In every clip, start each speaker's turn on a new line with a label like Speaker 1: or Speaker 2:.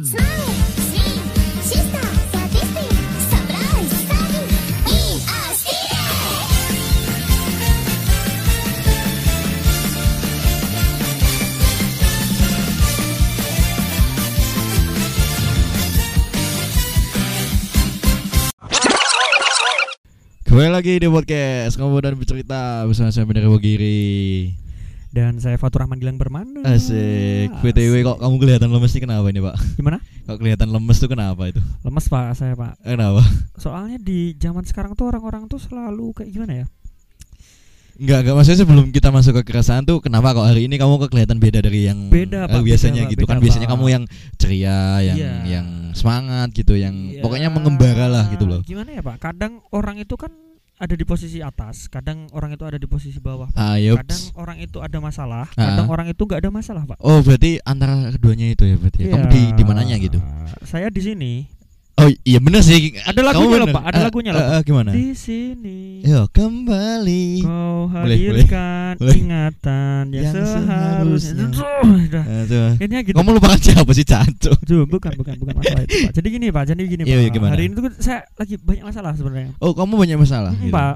Speaker 1: Kembali lagi di podcast Ngobrol dan bercerita bersama saya Bener Giri.
Speaker 2: Dan saya Fatur Rahman Gilang Bermana.
Speaker 1: Asik. BTW kok kamu kelihatan lemes sih kenapa ini, Pak?
Speaker 2: Gimana?
Speaker 1: Kok kelihatan lemes tuh kenapa itu?
Speaker 2: Lemes Pak saya Pak.
Speaker 1: Kenapa?
Speaker 2: Soalnya di zaman sekarang tuh orang-orang tuh selalu kayak gimana ya?
Speaker 1: Enggak, enggak maksudnya sebelum kita masuk ke keresahan tuh kenapa kok hari ini kamu kok kelihatan beda dari yang
Speaker 2: Beda,
Speaker 1: eh,
Speaker 2: Pak,
Speaker 1: biasanya
Speaker 2: beda,
Speaker 1: gitu kan
Speaker 2: beda,
Speaker 1: biasanya
Speaker 2: Pak.
Speaker 1: kamu yang ceria, yang
Speaker 2: Iya.
Speaker 1: yang semangat gitu, yang
Speaker 2: Ya,
Speaker 1: pokoknya mengembara lah gitu loh.
Speaker 2: Gimana ya Pak? Kadang orang itu kan ada di posisi atas, kadang orang itu ada di posisi bawah. Pak.
Speaker 1: Ah, yups.
Speaker 2: Kadang orang itu ada masalah,
Speaker 1: Ah.
Speaker 2: kadang orang itu nggak ada masalah Pak.
Speaker 1: Oh, berarti antara keduanya itu ya berarti. ya? Kamu
Speaker 2: Iya.
Speaker 1: di di mananya gitu?
Speaker 2: Saya di sini.
Speaker 1: Oh, iya bener sih.
Speaker 2: Ada lagunya loh. Pak, ada lagunya loh,
Speaker 1: ah,
Speaker 2: Pak.
Speaker 1: ah, gimana?
Speaker 2: Di sini.
Speaker 1: Yo kembali.
Speaker 2: Kau
Speaker 1: Boleh, boleh.
Speaker 2: hadirkan
Speaker 1: Boleh.
Speaker 2: ingatan yang,
Speaker 1: Yang
Speaker 2: seharusnya. udah.
Speaker 1: Ah, tuh.
Speaker 2: Ini gitu.
Speaker 1: Kamu lupakan siapa sih Cancuk?
Speaker 2: Duh, bukan bukan bukan masalah itu Pak. Jadi gini Pak, jadi gini
Speaker 1: Iya,
Speaker 2: Pak.
Speaker 1: iya, gimana?
Speaker 2: Hari ini tuh saya lagi banyak masalah sebenarnya.
Speaker 1: Oh, kamu banyak masalah.
Speaker 2: Mm,
Speaker 1: gitu.
Speaker 2: Pak.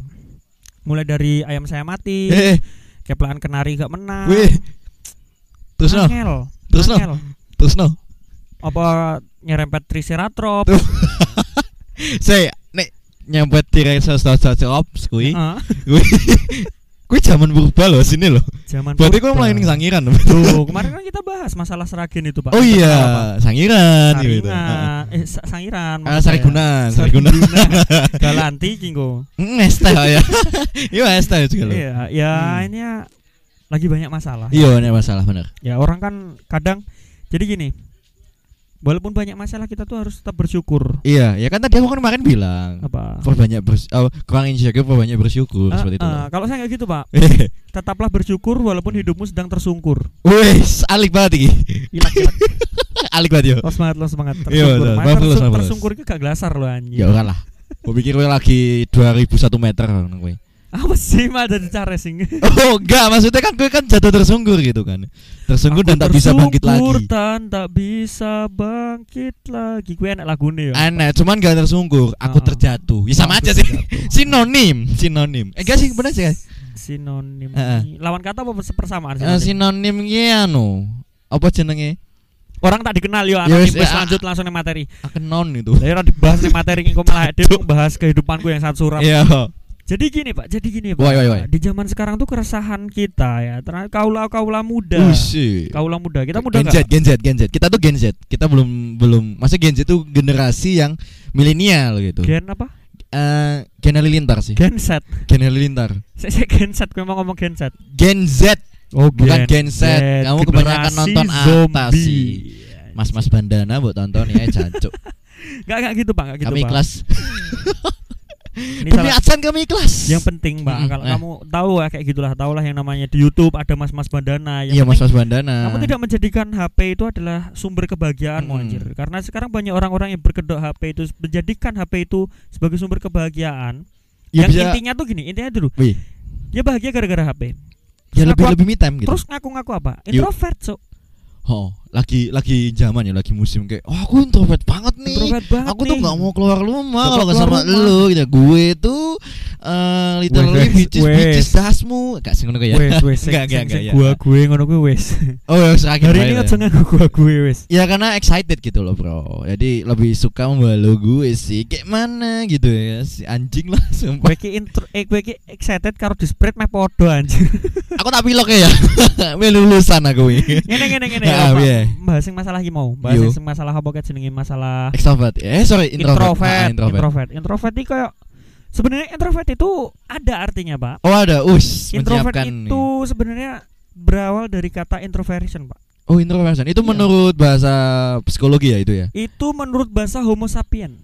Speaker 2: Mulai dari ayam saya mati,
Speaker 1: Eh,
Speaker 2: keplaan kenari gak menang.
Speaker 1: wih. Terus no. Terus no? Terus no.
Speaker 2: Apa nyerempet triceratops?
Speaker 1: Saya nek sosok kui.
Speaker 2: Heeh.
Speaker 1: Kui. Kui zaman berubah loh sini loh.
Speaker 2: Zaman
Speaker 1: Berarti
Speaker 2: purba.
Speaker 1: mulai ning sangiran.
Speaker 2: Tuh, kemarin kan kita bahas masalah seragen itu, Pak.
Speaker 1: Oh iya, sangiran gitu.
Speaker 2: Eh sa- sangiran.
Speaker 1: Ah. Sarigunan, Sarigunan.
Speaker 2: Sariguna. Galanti Kinggo.
Speaker 1: Mm, Esta ya. Iya, Esta juga loh.
Speaker 2: Iya, ya
Speaker 1: Hmm.
Speaker 2: ini ya lagi banyak masalah.
Speaker 1: Iya, banyak masalah bener.
Speaker 2: Ya orang kan kadang jadi gini. Walaupun banyak masalah kita tuh harus tetap bersyukur.
Speaker 1: Iya, ya kan tadi aku kan kemarin bilang
Speaker 2: Apa?
Speaker 1: perbanyak bers oh, kurang insecure perbanyak bersyukur
Speaker 2: Ah,
Speaker 1: seperti itu. loh.
Speaker 2: kalau saya nggak gitu pak, tetaplah bersyukur walaupun hidupmu sedang tersungkur.
Speaker 1: Wes, alik banget.
Speaker 2: Ilak ilak.
Speaker 1: alik banget yo.
Speaker 2: Lo semangat lo semangat.
Speaker 1: Iya,
Speaker 2: Tersungkur.
Speaker 1: betul.
Speaker 2: Tersu-
Speaker 1: marvelous.
Speaker 2: tersungkur itu gak gelasar lo anjing.
Speaker 1: Ya ora lah. Gua pikir kowe lagi 2001 meter kowe.
Speaker 2: Apa sih mah ada cara sing?
Speaker 1: Oh, enggak, maksudnya kan kowe kan jatuh tersungkur gitu kan. Tersungkur dan tak bisa bangkit lagi.
Speaker 2: dan tak bisa bangkit lagi. Gue enak lagunya ya.
Speaker 1: Aneh, cuman gak tersungkur, aku
Speaker 2: Ah.
Speaker 1: terjatuh. Ya sama aja sih. Sinonim, sinonim. Eh, enggak sih bener sih. guys.
Speaker 2: Sinonim.
Speaker 1: Heeh.
Speaker 2: Lawan kata apa persamaan
Speaker 1: Eh,
Speaker 2: sinonim?
Speaker 1: sinonim ki anu. Apa jenenge?
Speaker 2: Orang tak dikenal yo
Speaker 1: Ya wis ya,
Speaker 2: lanjut langsung nih materi.
Speaker 1: Akenon itu.
Speaker 2: Saya dibahas nih materi kok malah dia bahas kehidupanku yang sangat suram.
Speaker 1: Iya.
Speaker 2: Jadi gini Pak, jadi gini Pak.
Speaker 1: Woi, woi, woi.
Speaker 2: Di zaman sekarang tuh keresahan kita ya, kaula kaula muda.
Speaker 1: Usi.
Speaker 2: Kaula muda, kita muda
Speaker 1: Gen Z? Gen Z, Gen Z. Kita tuh Gen Z. Kita belum belum. Masa Gen Z tuh generasi yang milenial gitu.
Speaker 2: Gen apa?
Speaker 1: Eh, Gen Halilintar sih.
Speaker 2: Gen Z.
Speaker 1: Gen Halilintar.
Speaker 2: Saya, saya Gen Z, gue mau ngomong Gen Z.
Speaker 1: Gen Z.
Speaker 2: Oh,
Speaker 1: Bukan Gen Z. Kamu kebanyakan nonton atas
Speaker 2: zombie.
Speaker 1: sih. Mas-mas bandana buat tonton ya jancuk.
Speaker 2: Gak gak gitu Pak, gak gitu
Speaker 1: kami
Speaker 2: Pak.
Speaker 1: ikhlas.
Speaker 2: Ini
Speaker 1: Demi
Speaker 2: salah-
Speaker 1: kami ikhlas.
Speaker 2: yang penting Pak,
Speaker 1: Mm-mm,
Speaker 2: kalau
Speaker 1: eh.
Speaker 2: kamu tahu ya kayak gitulah, tahulah yang namanya di YouTube ada mas-mas bandana. Yang
Speaker 1: Iya mas-mas bandana.
Speaker 2: Kamu tidak menjadikan HP itu adalah sumber kebahagiaan
Speaker 1: Hmm.
Speaker 2: anjir. Karena sekarang banyak orang-orang yang berkedok HP itu menjadikan HP itu sebagai sumber kebahagiaan.
Speaker 1: ya
Speaker 2: yang
Speaker 1: bisa,
Speaker 2: intinya tuh gini, intinya dulu
Speaker 1: Wih,
Speaker 2: dia bahagia gara-gara HP.
Speaker 1: ya
Speaker 2: Terus
Speaker 1: lebih
Speaker 2: ngaku-
Speaker 1: lebih me time gitu.
Speaker 2: Terus ngaku-ngaku apa? Introvert, so.
Speaker 1: Oh, lagi lagi zaman ya, lagi musim kayak, oh aku introvert banget nih.
Speaker 2: Introvert banget
Speaker 1: aku tuh nggak mau keluar rumah
Speaker 2: Nggak
Speaker 1: kalau nggak sama
Speaker 2: rumah.
Speaker 1: lu gitu. Gue tuh eh literally
Speaker 2: Wes,
Speaker 1: bitches
Speaker 2: wes.
Speaker 1: bitches dasmu. Gak sih ngono kayak.
Speaker 2: Wes, wes,
Speaker 1: Enggak, enggak, enggak, ya.
Speaker 2: gua gue ngono gue wes.
Speaker 1: Oh, yang terakhir
Speaker 2: Hari ini
Speaker 1: ya.
Speaker 2: aja ngaku gua gue wes.
Speaker 1: Ya karena excited gitu loh bro Jadi lebih suka membalu gue sih Kayak mana gitu ya Si anjing lah sumpah
Speaker 2: Gue ki intro, eh gue ki excited karo di spread meh podo anjir.
Speaker 1: Aku tak pilok ya Ini lulusan aku ini
Speaker 2: Ngene ngene ngene. Bahas yang masalah iki mau. Bahas masalah apa kayak jenenge masalah
Speaker 1: Extrovert Eh sorry introvert,
Speaker 2: introvert,
Speaker 1: Ah,
Speaker 2: introvert,
Speaker 1: introvert.
Speaker 2: introvert. itu kayak sebenarnya introvert itu ada artinya, Pak.
Speaker 1: Oh ada us
Speaker 2: Introvert itu sebenarnya berawal dari kata introversion, Pak.
Speaker 1: Oh introversion Itu
Speaker 2: Iya.
Speaker 1: menurut bahasa psikologi ya itu ya
Speaker 2: Itu menurut bahasa Homo sapien.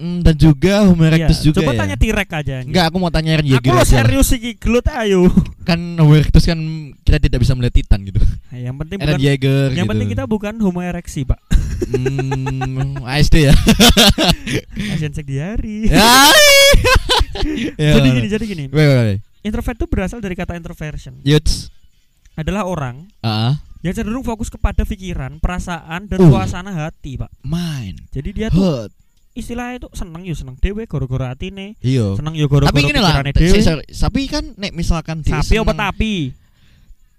Speaker 1: Hmm, Dan juga Homo erectus
Speaker 2: Iya,
Speaker 1: juga
Speaker 2: Coba
Speaker 1: ya
Speaker 2: tanya Tirek aja.
Speaker 1: Enggak aku mau tanya
Speaker 2: Aku
Speaker 1: Jaeger
Speaker 2: lo serius iki gelut ayo.
Speaker 1: Kan Homo erectus kan kita tidak bisa melihat titan gitu
Speaker 2: Nah, yang penting
Speaker 1: Eren
Speaker 2: bukan
Speaker 1: Jaeger
Speaker 2: yang
Speaker 1: gitu
Speaker 2: penting kita bukan Homo ereksi, Pak.
Speaker 1: hmm, ASD ya
Speaker 2: Asian sek di hari.
Speaker 1: Ya.
Speaker 2: Jadi gini, jadi gini.
Speaker 1: Wait, wait, wait.
Speaker 2: Introvert itu berasal dari kata introversion.
Speaker 1: Yuts.
Speaker 2: Adalah orang
Speaker 1: Ah,
Speaker 2: yang cenderung fokus kepada pikiran, perasaan dan
Speaker 1: Uh.
Speaker 2: suasana hati, Pak.
Speaker 1: Mind,
Speaker 2: Jadi dia tuh
Speaker 1: heart.
Speaker 2: Istilahnya itu seneng yo seneng dewe gara-gara atine,
Speaker 1: Iya.
Speaker 2: seneng yo gara-gara
Speaker 1: Tapi gini lah, tapi kan nek misalkan dia
Speaker 2: Sapi apa tapi?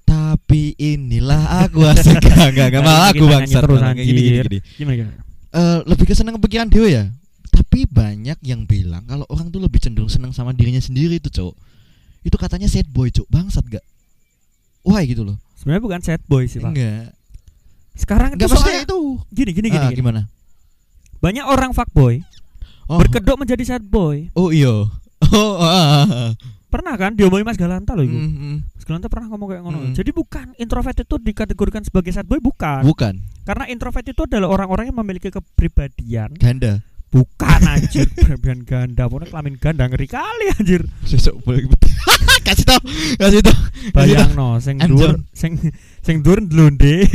Speaker 1: Tapi inilah aku asik Enggak, enggak,
Speaker 2: Nah,
Speaker 1: malah aku bangsat
Speaker 2: terus,
Speaker 1: gini, gini, gini.
Speaker 2: Gimana gimana?
Speaker 1: Eh, lebih ke seneng kepikiran dewa ya tapi banyak yang bilang kalau orang tuh lebih cenderung seneng sama dirinya sendiri itu cowok itu katanya sad boy cowok bangsat gak why gitu loh
Speaker 2: Sebenarnya bukan sad boy sih, Pak.
Speaker 1: enggak
Speaker 2: Sekarang itu
Speaker 1: enggak
Speaker 2: soalnya
Speaker 1: itu
Speaker 2: gini gini gini,
Speaker 1: Ah,
Speaker 2: gini.
Speaker 1: gimana
Speaker 2: Banyak orang fuckboy
Speaker 1: oh
Speaker 2: berkedok menjadi sad boy.
Speaker 1: oh iya oh ah, ah, ah.
Speaker 2: Pernah kan diomongin Mas Galanta loh iku.
Speaker 1: Mm, mm.
Speaker 2: Mas Galanta pernah ngomong kayak ngono.
Speaker 1: Mm.
Speaker 2: Jadi bukan introvert itu dikategorikan sebagai sad boy bukan.
Speaker 1: bukan
Speaker 2: Karena introvert itu adalah orang-orang yang memiliki kepribadian
Speaker 1: ganda
Speaker 2: bukan anjir. Kepribadian ganda. Pokoknya kelamin ganda ngeri kali anjir.
Speaker 1: Sesok boleh kasih tau kasih tau.
Speaker 2: Bayang no sing dur sing sing dur ndlonde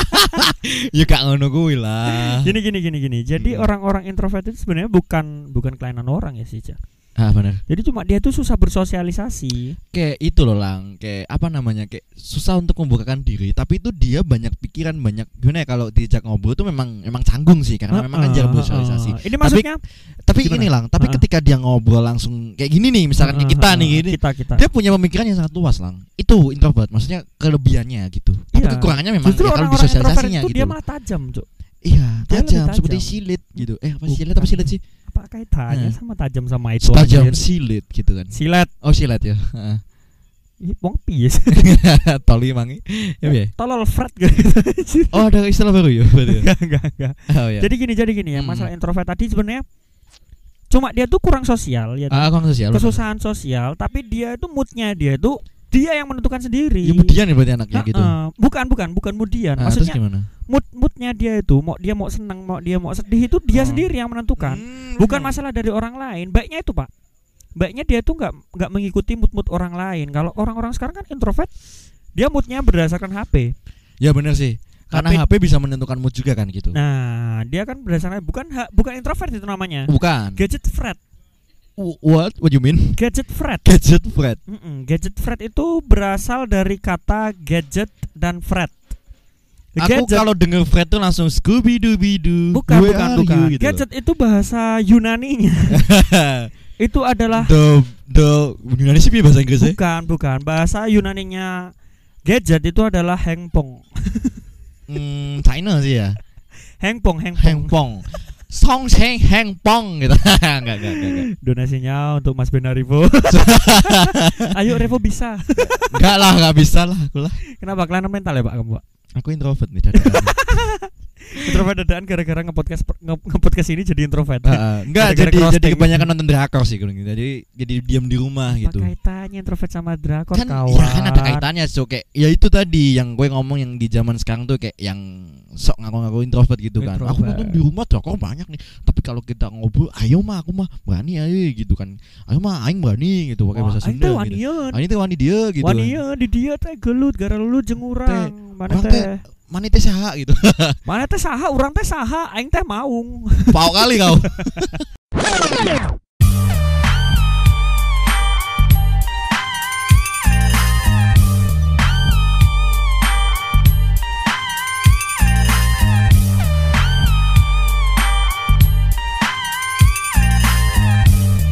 Speaker 1: ya gak ngono kuwi lah.
Speaker 2: Gini gini gini gini. Jadi
Speaker 1: Hmm.
Speaker 2: orang-orang introvert itu sebenarnya bukan bukan kelainan orang ya sih Cak.
Speaker 1: Ah benar
Speaker 2: jadi cuma dia tuh susah bersosialisasi.
Speaker 1: Kayak itu loh lang. Kayak apa namanya kayak susah untuk membukakan diri tapi itu dia banyak pikiran banyak gimana ya kalau diajak ngobrol tuh memang memang canggung sih karena memang kan jarang
Speaker 2: Heeh,
Speaker 1: bersosialisasi.
Speaker 2: Heeh. ini maksudnya
Speaker 1: tapi
Speaker 2: Gimana?
Speaker 1: ini lang tapi
Speaker 2: Heeh.
Speaker 1: ketika dia ngobrol langsung kayak gini nih misalkan kayak
Speaker 2: heeh,
Speaker 1: kita nih gini
Speaker 2: kita kita.
Speaker 1: dia punya pemikiran yang sangat luas lang. Itu introvert maksudnya kelebihannya gitu. Tapi
Speaker 2: Iya.
Speaker 1: kekurangannya memang
Speaker 2: justru
Speaker 1: ya kalau disosialisasinya
Speaker 2: itu
Speaker 1: gitu.
Speaker 2: dia malah tajam cuk.
Speaker 1: Iya
Speaker 2: lebih
Speaker 1: tajam seperti
Speaker 2: tajam.
Speaker 1: silit gitu. Eh apa silit? Apa silit sih
Speaker 2: apa kaitannya
Speaker 1: Heeh.
Speaker 2: sama tajam sama itu
Speaker 1: tajam silit gitu kan.
Speaker 2: Silet.
Speaker 1: Oh silet ya.
Speaker 2: Wong piye
Speaker 1: toli mangi ya ya
Speaker 2: tolol fret gitu.
Speaker 1: Oh ada istilah baru ya berarti ya?
Speaker 2: enggak enggak enggak.
Speaker 1: Oh ya
Speaker 2: Jadi gini, jadi gini ya,
Speaker 1: Hmm.
Speaker 2: masalah introvert tadi sebenarnya cuma dia tuh kurang sosial ya.
Speaker 1: ah kurang sosial
Speaker 2: kesusahan sosial, tapi dia itu moodnya dia itu dia yang menentukan sendiri.
Speaker 1: ya budian ya berarti anaknya gitu
Speaker 2: Heeh. bukan bukan bukan mudian.
Speaker 1: Ah, terus
Speaker 2: Maksudnya
Speaker 1: gimana
Speaker 2: mood moodnya dia itu mau dia mau senang mau dia mau sedih itu dia
Speaker 1: Oh.
Speaker 2: sendiri yang menentukan.
Speaker 1: Hmm,
Speaker 2: Bukan masalah dari orang lain. Baiknya itu pak. Baiknya dia tuh nggak nggak mengikuti mood mood orang lain. Kalau orang-orang sekarang kan introvert, dia moodnya berdasarkan HP.
Speaker 1: ya benar sih karena
Speaker 2: HP
Speaker 1: HP bisa menentukan mood juga kan gitu
Speaker 2: Nah, dia kan berdasarkan bukan bukan introvert itu namanya.
Speaker 1: bukan
Speaker 2: Gadget Fred.
Speaker 1: What what you mean
Speaker 2: Gadget Fred.
Speaker 1: gadget Fred
Speaker 2: Mm-mm, Gadget Fred itu berasal dari kata gadget dan Fred.
Speaker 1: aku
Speaker 2: Gadget
Speaker 1: kalau denger Fred tuh langsung Scooby Dooby Doo
Speaker 2: bukan
Speaker 1: where
Speaker 2: bukan bukan.
Speaker 1: you, gitu
Speaker 2: Gadget itu bahasa Yunaninya. itu adalah
Speaker 1: the the Yunani sih bahasa Inggris ya
Speaker 2: bukan bukan bahasa Yunaninya gadget itu adalah hengpong.
Speaker 1: hmm, China sih ya
Speaker 2: Hengpong hengpong.
Speaker 1: Hengpong Song Seng Hengpong gitu enggak enggak enggak enggak
Speaker 2: Donasinya untuk Mas Benar Revo. Ayo Revo bisa.
Speaker 1: enggak lah enggak bisa lah aku lah
Speaker 2: Kenapa kelainan mental ya Pak kamu Pak?
Speaker 1: aku introvert nih dadaan.
Speaker 2: Introvert dadaan gara-gara nge-podcast nge- nge-podcast ini jadi introvert.
Speaker 1: Ah. enggak
Speaker 2: Gara-gara
Speaker 1: jadi jadi
Speaker 2: crossing.
Speaker 1: kebanyakan nonton drakor sih gitu jadi jadi diam di rumah
Speaker 2: Apa
Speaker 1: gitu
Speaker 2: kaitannya introvert sama drakor
Speaker 1: kan
Speaker 2: kawan?
Speaker 1: ya kan ada kaitannya so kayak ya itu tadi yang gue ngomong yang di zaman sekarang tuh kayak yang sok ngaku-ngaku introvert gitu kan aku
Speaker 2: Introvert.
Speaker 1: nonton di rumah drakor banyak nih tapi kalau kita ngobrol ayo mah aku mah berani ayo gitu kan ayo mah aing berani gitu pakai bahasa
Speaker 2: aing
Speaker 1: Sunda
Speaker 2: teh
Speaker 1: gitu
Speaker 2: wanian.
Speaker 1: ah ini tuh wani dia gitu.
Speaker 2: Wanian di dia teh gelut gara lu jeung urang. Mana teh?
Speaker 1: teh mana teh saha gitu
Speaker 2: Mana teh saha? Urang teh saha? Aing teh maung.
Speaker 1: pau kali kau